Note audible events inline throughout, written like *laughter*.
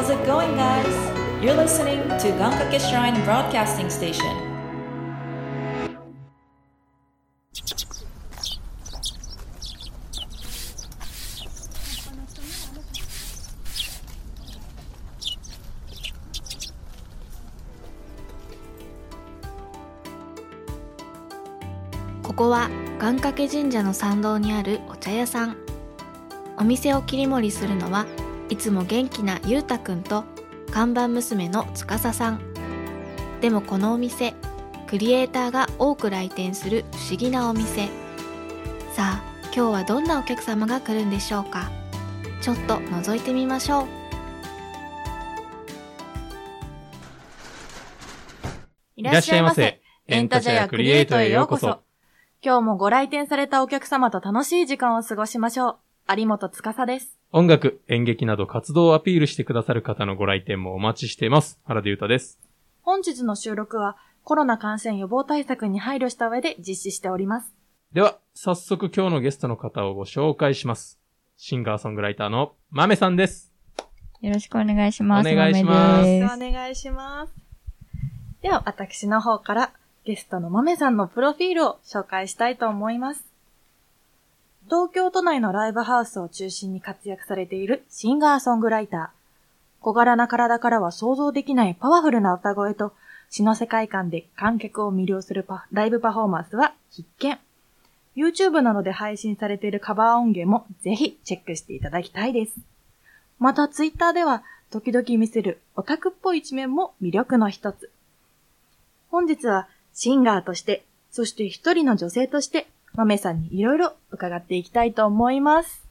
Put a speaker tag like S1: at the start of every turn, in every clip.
S1: How's it going, guys? You're listening to Gankake Shrine Broadcasting Station.
S2: ここは願掛け神社の参道にあるお茶屋さんお店を切り盛りするのはいつも元気なゆうたくんと看板娘のつかささんでもこのお店クリエイターが多く来店する不思議なお店さあ今日はどんなお客様が来るんでしょうかちょっと覗いてみましょう
S3: いらっしゃいませ。エンタジャヤクリエイトへようこそ。
S4: 今日もご来店されたお客様と楽しい時間を過ごしましょう。有本司です。
S3: 音楽、演劇など活動をアピールしてくださる方のご来店もお待ちしています。原田裕太です。
S4: 本日の収録はコロナ感染予防対策に配慮した上で実施しております。
S3: では、早速今日のゲストの方をご紹介します。シンガーソングライターのまめさんです。
S5: よろしくお願いします。
S3: お願いします
S4: よろしくお願いします。では、私の方からゲストのまめさんのプロフィールを紹介したいと思います。東京都内のライブハウスを中心に活躍されているシンガーソングライター。小柄な体からは想像できないパワフルな歌声と詩の世界観で観客を魅了するライブパフォーマンスは必見。YouTube などで配信されているカバー音源もぜひチェックしていただきたいです。また Twitter では時々見せるオタクっぽい一面も魅力の一つ。本日はシンガーとして、そして一人の女性として、マメさんにいろいろ伺っていきたいと思います。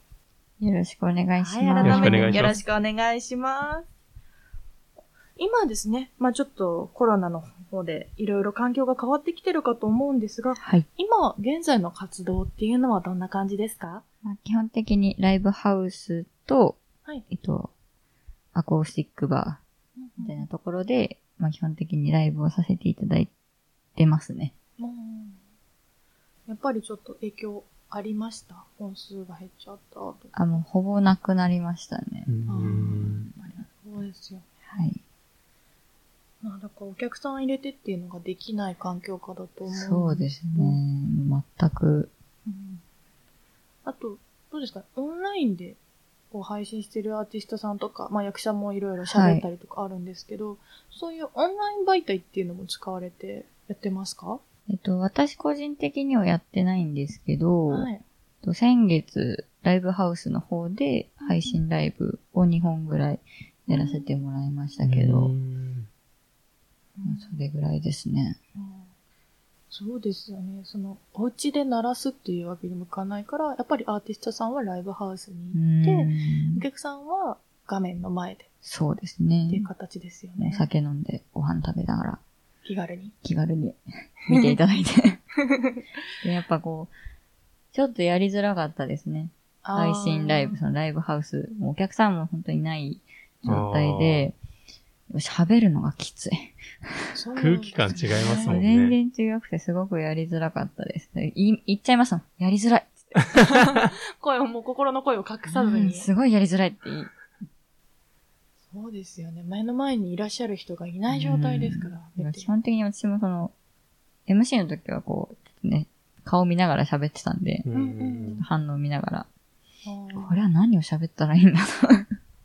S5: よろしくお願いし
S4: はい、
S5: ます。
S4: 改めて
S3: よろ
S4: しくお願いします。今ですね、まあちょっとコロナの方でいろいろ環境が変わってきてるかと思うんですが、
S5: はい。
S4: 今現在の活動っていうのはどんな感じですか？
S5: まあ、基本的にライブハウスと、
S4: はい。
S5: えっと、アコースティックバーみたいなところで、まあ基本的にライブをさせていただいてますね。
S4: うんやっぱりちょっと影響ありました？本数が減っちゃったとか。
S5: あ、もうほぼなくなりましたね。
S3: ん
S4: そうですよ。
S5: はい。
S4: まあだからお客さん入れてっていうのができない環境下だと思う。
S5: そうですね。全く、
S4: うんあと、どうですか？オンラインでこう配信してるアーティストさんとか、まあ役者もいろいろ喋ったりとかあるんですけど、そういうオンライン媒体っていうのも使われてやってますか？
S5: えっと、私個人的にはやってないんですけど、
S4: はい。
S5: えっと先月、ライブハウスの方で配信ライブを2本ぐらいやらせてもらいましたけど、それぐらいですね。
S4: うんそうですよね。その、お家で鳴らすっていうわけにもいかないから、やっぱりアーティストさんはライブハウスに行って、
S5: うん
S4: お客さんは画面の前で
S5: そうです
S4: っていう
S5: ね。
S4: 形ですよね
S5: お。酒飲んでご飯食べながら
S4: 気軽に。
S5: 気軽に見ていただいて。*laughs* でやっぱこう、ちょっとやりづらかったですね。配信ライブ、そのライブハウス、もうお客さんも本当にない状態で、喋るのがきつい。
S3: 空気感違いますもん
S5: 全
S3: ね。
S5: 然違くてすごくやりづらかったです。で言い言っちゃいますもん。やりづらい。*laughs*
S4: 声を、もう心の声を隠さず
S5: うん
S4: に。
S5: すごいやりづらいって
S4: そうですよね。目の前にいらっしゃる人がいない状態ですから。
S5: うん基本的に私もその、MC の時はこう、ね、顔見ながら喋ってたんで、
S3: うん
S4: うん
S5: 反応見ながら、これは何を喋ったらいいんだと。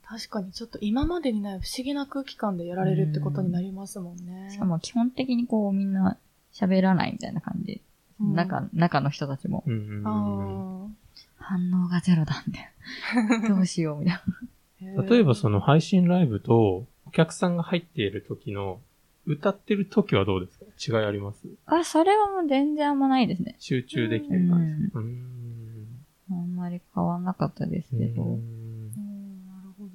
S4: 確かにちょっと今までにない不思議な空気感でやられるってことになりますもんね。
S5: しかも基本的にこうみんな喋らないみたいな感じ。
S4: うん
S5: 中、中の人たちも
S3: うんうんうん
S4: あ
S5: 反応がゼロだみたいな。どうしようみたいな。
S4: ー
S3: 例えばその配信ライブとお客さんが入っている時の歌ってる時はどうですか？違いあります？
S5: あ、それはもう全然あんまないですね。
S3: 集中できてる感じ？ですかうーん
S5: あんまり変わんなかったですけど。
S3: うん
S4: うんなるほど。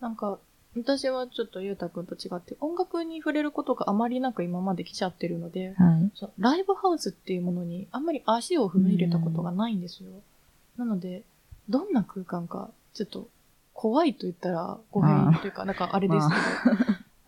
S4: なんか、私はちょっとゆうたくんと違って音楽に触れることがあまりなく今まで来ちゃってるので、
S5: はい。
S4: ライブハウスっていうものにあんまり足を踏み入れたことがないんですよ。なので、どんな空間か、ちょっと怖いと言ったら語弊というか、なんかあれですけど、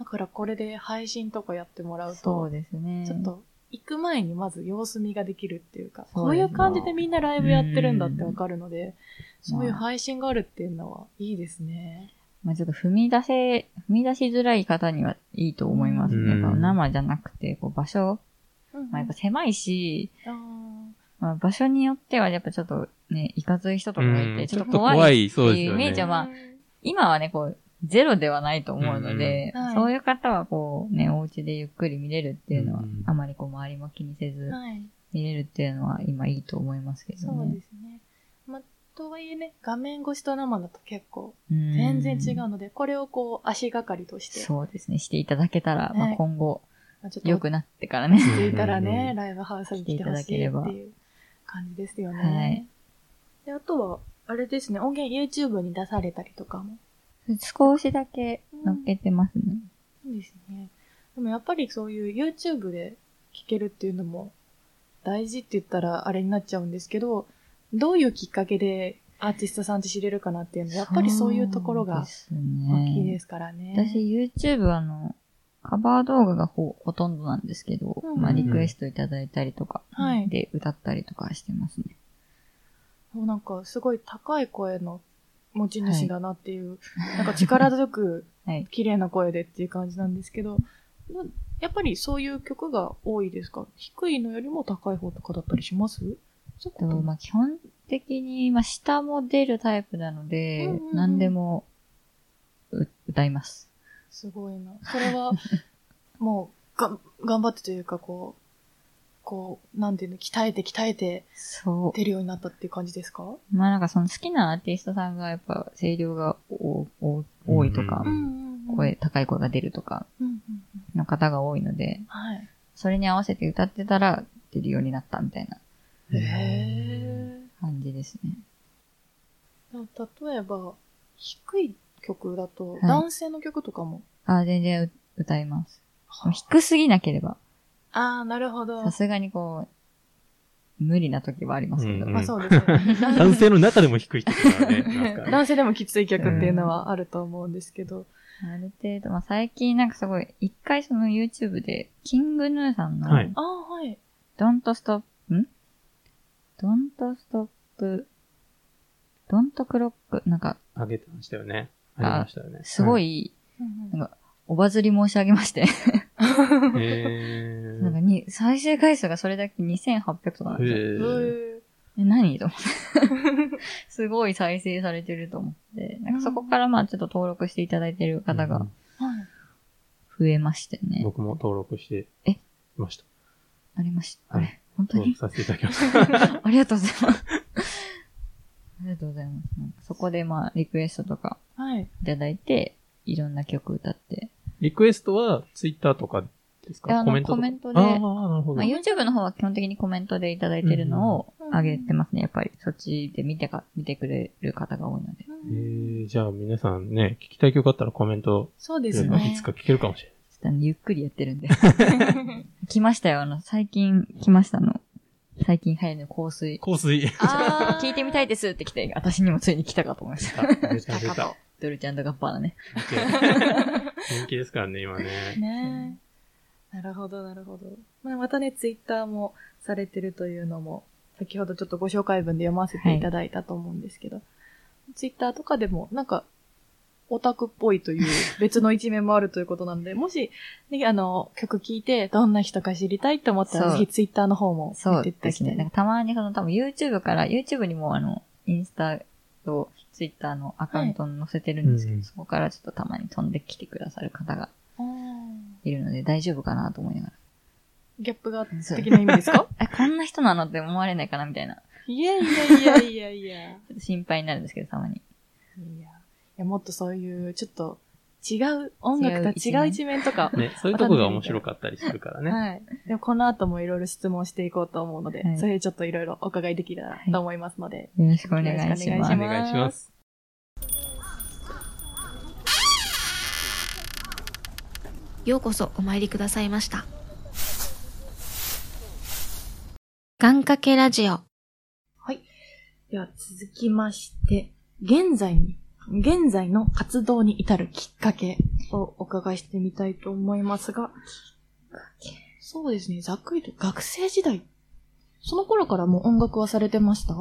S4: だからこれで配信とかやってもらうと
S5: そう、ですね。
S4: ちょっと行く前にまず様子見ができるっていうか、こういう感じでみんなライブやってるんだってわかるので、
S5: うん。
S4: そういう配信があるっていうのはいいですね。
S5: まあちょっと踏み出せ、踏み出しづらい方にはいいと思います。ね。
S3: うん。
S5: やっぱ生じゃなくて、こう場所、
S4: うん
S5: まあやっぱ狭いし、まあ場所によってはやっぱちょっとね、いかつい人とかがいて、
S3: うん
S5: ちょっと怖いっていう。イメージはまあ、今はね、こう、ゼロではないと思うので、
S4: うん
S5: そういう方はこうね、お家でゆっくり見れるっていうのは、
S3: うん
S5: あまりこう周りも気にせず
S4: はい。
S5: 見れるっていうのは今いいと思いますけど
S4: そう
S5: ね。
S4: ですね。まあ、とはいえね、画面越しと生だと結構
S5: うん
S4: 全然違うので、これをこう足がかりとして、
S5: そうですね、していただけたら、まあ
S4: ね
S5: 今後
S4: まあちょっと
S5: 良くなってからね。
S4: 落ち着いたら
S3: うんうん
S4: ね、
S3: うん
S4: ライブハウスに来てほしいっていう感じですよね。
S5: はい
S4: で、あとは、あれですね、音源 YouTube に出されたりとかも。
S5: 少しだけ乗っけてますね。
S4: そうですね。でもやっぱりそういう YouTube で聴けるっていうのも大事って言ったらあれになっちゃうんですけど、どういうきっかけでアーティストさんって知れるかなっていうのは、やっぱりそういうところが大きいで
S5: ね。
S4: すからね。
S5: 私 YouTube はあの、カバー動画がほほとんどなんですけど、
S4: うんうん
S5: まあリクエストいただいたりとか、
S4: はい。
S5: で歌ったりとかしてますね。
S4: もうなんかすごい高い声の持ち主だなっていう、なんか力強く *laughs*
S5: はい。
S4: 綺麗な声でっていう感じなんですけど、なやっぱりそういう曲が多いですか？低いのよりも高い方とかだったりします？そうと？
S5: とまあ基本的に、まあ下も出るタイプなので、
S4: うんうんうん。
S5: 何でもう歌います。
S4: すごいな。それは、*laughs* もう、がん、頑張ってというか、こう、こう、なんていうの、鍛えて鍛えて
S5: そ
S4: 出るようになったっていう感じですか？
S5: う。まあなんかその好きなアーティストさんがやっぱ声量がおお多いとか、
S3: うん
S4: ん
S5: 声、高い声が出るとか。の方が多いので、
S4: はい。
S5: それに合わせて歌ってたら出るようになったみたいな
S4: へ
S5: 感じですね。
S4: ー。例えば、低い曲だと、
S5: い
S4: 男性の曲とかも？
S5: あ、全然う歌います。低すぎなければ、
S4: ああ、なるほど
S5: さ。すがにこう、無理な時はありますけど。
S3: うん
S4: まあそうですよね。
S3: 男性の中でも低い人とかね、いますからね
S4: 男性でもきつい曲っていうのはあると思うんですけど。
S5: ある程度、まあ最近なんかすごい、一回その YouTube で、キングヌーさんの、
S3: はい
S4: ああ、はい。
S5: Don't Stop, ん ?Don't Stop, Don't Clock, なんか、
S3: あげてましたよね。ありましたよね。
S5: すご
S3: い。
S5: い、なんか、おばずり申し上げまして、
S3: へ *laughs*
S5: なんかに、再生回数がそれだけ2800とかなんですよ。
S3: へー
S4: へ
S5: え、何？と思って。*laughs* すごい再生されてると思って。なんかそこからまあちょっと登録していただいてる方が。増えましてね。
S3: 僕も登録して
S5: え？
S3: いました。
S5: ありました。
S3: はい
S5: あれ？本当に？
S3: 登録させていただきました。*laughs*
S5: ありがとうございます。ありがとうございます。そこでまあリクエストとか
S4: はい。
S5: いただいて、いろんな曲歌って。
S3: リクエストはツイッターとかですか？コメント
S5: コメントで
S3: ああ、なるほど。
S5: まあ、YouTube の方は基本的にコメントでいただいてるのを上げてますね。やっぱりそっちで見てか、見てくれる方が多いので。
S3: えー、じゃあ皆さんね、聞きたい曲あったらコメント
S4: そうですね。
S3: いつか聞けるかもしれない。
S5: ちょっとゆっくりやってるんで。*laughs* 来ましたよ。あの、最近来ましたあの。最近流行るの香水。
S3: 香水。*laughs*
S4: あー
S5: 聞いてみたいですって来て、私にもついに来たかと思いました。
S3: 出た出た。
S5: ドルチャンガッパーナね。
S3: 人気ですからね、今ね。
S4: ねえ。なるほど、なるほど。まあ、またね、ツイッターもされてるというのも、先ほどちょっとご紹介文で読ませていただいたと思うんですけど、ツイッターとかでも、なんか、オタクっぽいという別の一面もあるということなので、もし、ね、あの、曲聴いて、どんな人か知りたいと思ったら、
S5: そう
S4: ぜひツイッターの方も
S5: そう
S4: 見ていただ
S5: ですね。なん
S4: きたい。
S5: かたまにその多分 YouTube から、YouTube にもあの、インスタと Twitter のアカウントに載せてるんですけど、
S3: はい
S5: そこからちょっとたまに飛んできてくださる方がいるので大丈夫かなと思いながら。
S4: ギャップが
S5: そう
S4: 的な意味ですか？*laughs*
S5: え、こんな人なの？って思われないかなみたいな。ち
S4: いやいやいやいやいや。
S5: ょっと心配になるんですけど、たまに。
S4: いや、いやもっとそういう、ちょっと、違う、音楽とは違う一面とか、
S3: ね、そういうとこが面白かったりするからね。
S4: はい。でもこの後もいろいろ質問していこうと思うので、
S5: はい
S4: それでちょっといろいろお伺いできたらと思いますので、
S5: よろしくお願いし
S4: よろしくお願い
S5: ます。
S3: お願いします。
S2: ようこそお参りくださいました。願掛けラジオ。
S4: はい。では続きまして、現在に、現在の活動に至るきっかけをお伺いしてみたいと思いますが、そうですね、ざっくりと学生時代、その頃からもう音楽はされてました？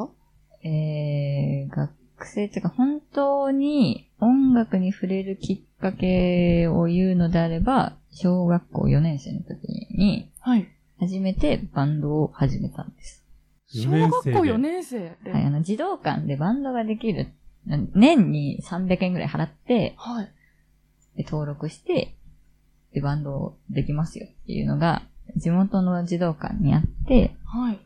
S5: えー、学生っていうか、本当に音楽に触れるきっかけを言うのであれば、小学校4年生の時に、
S4: はい。
S5: 初めてバンドを始めたんです。
S4: 小学校4年生で。
S5: はい、あの、児童館でバンドができる、年に300円ぐらい払って、
S4: はい。
S5: で登録して、で、バンドできますよっていうのが、地元の児童館にあって、
S4: はい。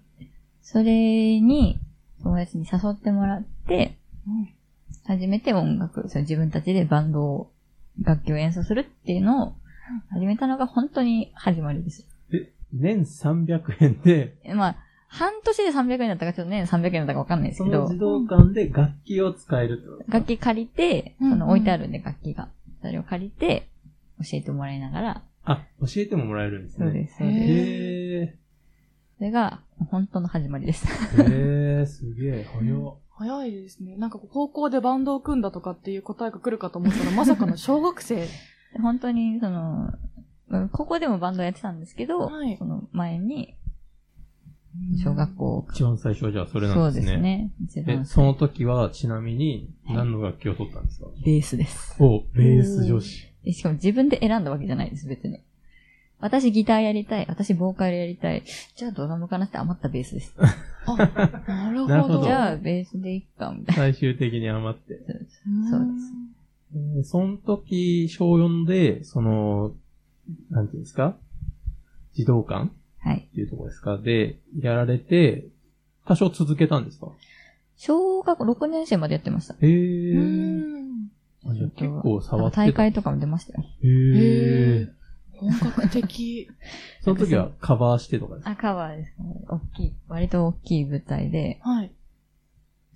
S5: それに、友達に誘ってもらって、
S4: うん
S5: 初めて音楽、その自分たちでバンドを、楽器を演奏するっていうのを始めたのが本当に始まりです。
S3: え、年300円で、
S5: まあ、半年で300円だったかちょっと年300円だったかわかんないですけど
S3: その児、童館で楽器を使えるってこと？
S5: 楽器借りて、
S4: うん
S5: その置いてあるんで楽器が。それを借りて、教えてもらいながら、
S3: あ、教えてももらえるんですね。
S5: そうです、そうです。
S3: へ
S5: それが、本当の始まりです。
S3: ー。へー、すげえ、早っ。
S4: 早いですね。なんかこう高校でバンドを組んだとかっていう答えが来るかと思ったら、まさかの *laughs* 小学生。
S5: 本当に、その、うんここでもバンドやってたんですけど、
S4: はい
S5: その前に、小学校、
S3: 一番最初はじゃあそれな
S5: そうん
S3: でね。
S5: ですすね。一
S3: え、
S5: 番
S3: その時はちなみに何の楽器を取ったんですか、
S5: ベースです。
S3: お、ベース女子。
S5: でしかも自分で選んだわけじゃないです、別に。私ギターやりたい。私ボーカルやりたい。じゃあドラムかなって余ったベースです。*laughs*
S4: あ、なるほど。
S3: なるほど
S5: じゃあベースでいっか、みたい
S3: 最終的に余って。
S5: な。そうです
S4: うん
S5: そうです。
S3: えーその時、小4で、その、なんていうんですか？児童館？
S5: はい。
S3: っていうところですか？で、やられて、多少続けたんですか？
S5: 小学校6年生までやってました。
S3: へ
S4: う
S3: ー。
S4: ん。
S3: あじゃあ結構触ってた。
S5: 大会とかも出ましたよ。
S3: へー。
S4: 本格的。*laughs*
S3: その時はカバーしてとかですか？
S5: あ、カバーですかね。大きい、割と大きい舞台で
S4: はい。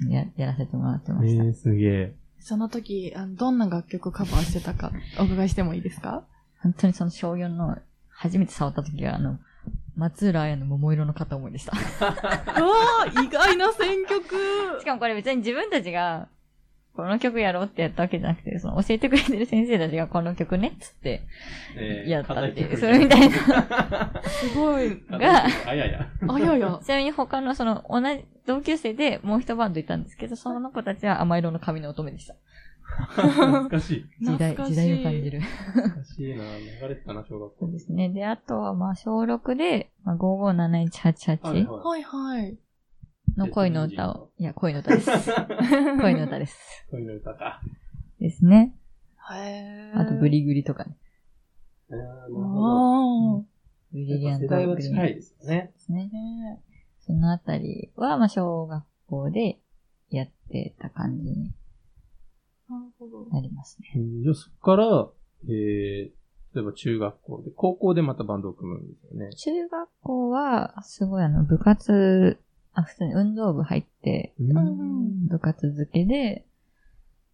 S5: ややらせてもらって
S3: え
S5: ました。
S3: ー、すげえ。
S4: その時、あのどんな楽曲カバーしてたか、*laughs* お伺いしてもいいですか？
S5: 本当にその小4の初めて触った時は、あの、松浦彩の桃色の片思いでした。*laughs*
S4: わー、意外な選曲
S5: かもこれ別に自分たちが、この曲やろうってやったわけじゃなくて、その教えてくれてる先生たちがこの曲ねっつって、
S3: えー
S5: やったっていう
S3: 硬
S5: それみたい
S3: な。*laughs*
S4: すごい。
S5: が、
S3: あやや。
S4: あやや。*laughs*
S5: ちなみに他のその同じ同級生でもう一バンドいたんですけど、その子たちは甘色の髪の乙女でした。*laughs*
S3: 懐かしい。
S5: 時代、時代を感じる。
S3: 懐かしいな流れてたな、小学校
S5: そう。ですね。で、あとはまあ小6で、まあ、557188
S4: はいはい。
S5: の恋の歌を、いや、恋の歌です。*laughs* 恋の歌です。
S3: 恋の歌か。
S5: ですね。
S4: へー。
S5: あと、ブリグリとかね。
S3: あーなるほ
S4: あ
S5: ブリリアント
S3: ど。世代は
S5: グリーン
S3: 近いですよね。
S5: ですねそのあたりは、まあ、小学校でやってた感じに
S4: なるほど。
S5: なりますね。
S3: えーじゃあそこから、えー、例えば中学校で、高校でまたバンドを組むんですよね。
S5: 中学校は、すごいあの、部活、あ、普通に運動部入って、
S3: うん
S5: 部活付けで、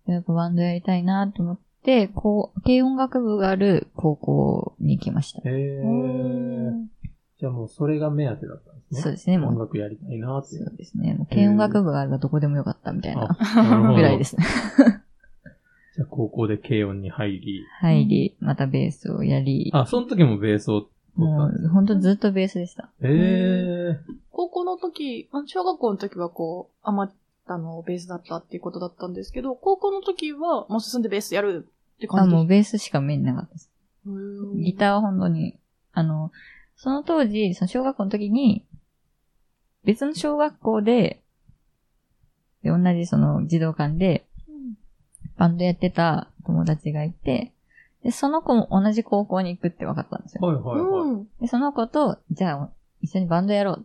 S5: やっぱバンドやりたいなと思って、こう、軽音楽部がある高校に行きました。
S3: へー。じゃあもうそれが目当てだったんですね。
S5: そうですねもう
S3: 音楽やりたいなって。
S5: そうですね。もう軽音楽部があればどこでもよかったみたいなぐらいですね。
S3: じゃあ高校で軽音に入り。
S5: 入り、またベースをやり、
S3: あ、その時もベースを
S5: もうほんとずっとベースでした。
S3: へー。
S4: 高校の時、あ小学校の時はこう、余ったのベースだったっていうことだったんですけど、高校の時はもう進んでベースやるって
S5: あ、
S4: 感じ
S5: もうベースしか目になかったです。
S4: う
S5: ギターは本当に、あの、その当時、その小学校の時に、別の小学校で、で同じその児童館でバンドやってた友達がいて、で、その子も同じ高校に行くって分かったんですよ。
S3: はいはいはい。
S4: うん。
S5: で、その子と、じゃあ、一緒にバンドやろうっ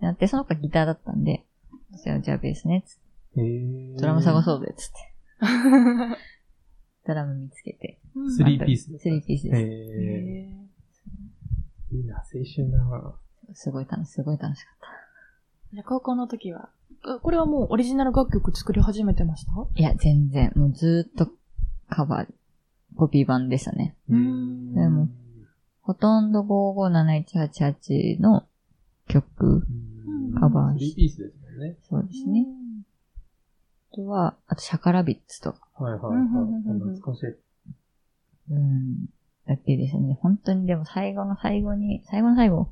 S5: てなって、その子がギターだったんで、じゃあ、じゃあベースね、つって
S3: へー。
S5: ドラム探そうぜ、つって。ドラム見つけて。
S3: スリーピースですか
S5: スリーピースです。
S3: へー。いいな、青春だな。
S5: すごい楽し、すごい楽しかった。
S4: じゃあ高校の時は、あこれはもうオリジナル楽曲作り始めてました？
S5: いや、全然。もうずーっとカバー、コピー版でしたね。
S4: うん
S5: でもほとんど GO!GO!7188の曲、カバー
S3: スリーピースですもんね。
S5: そうですね。あとは、あとシャカラビッツとか、
S3: はいはいはい。懐かしい。
S5: うん、だけですね。本当にでも最後の最後に、最後の最後、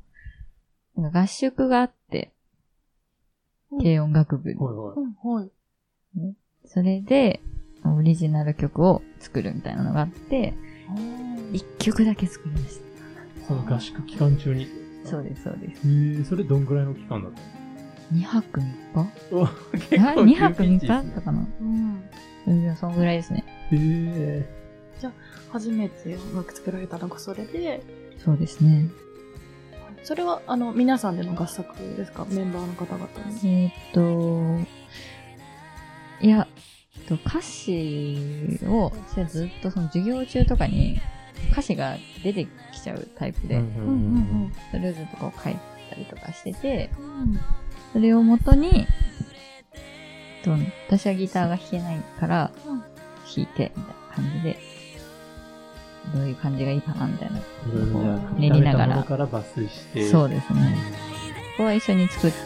S5: なんか合宿があって、
S4: うん
S5: 軽音楽部に。
S3: はいはい。
S5: それで、オリジナル曲を作るみたいなのがあって、一曲だけ作りまし
S3: その合宿期間中に。
S5: た。そうです、そうです。
S3: へえ、それどんぐらいの期間だった
S5: 2泊3日？
S3: のお
S5: あ
S3: 結
S5: ?2 泊3
S3: 急ピッチ
S5: 日だったかな
S4: うん。
S5: うん、そんぐらいですね。
S3: へえ。
S4: 初めて音楽作られたのがそれで、
S5: そうですね。
S4: それは、あの、皆さんでの合作ですか？メンバーの方々に。
S5: えーっと、いや、と歌詞を、私はずっとその授業中とかに歌詞が出てきちゃうタイプで、それをずっとこう書いたりとかしてて、
S4: うん。
S5: それをもとに、と私はギターが弾けないから、
S4: うん
S5: 弾いて、みたいな感じで、どういう感じがいいかな、みたいな。練りながら。そうですね。ここは一緒に作って、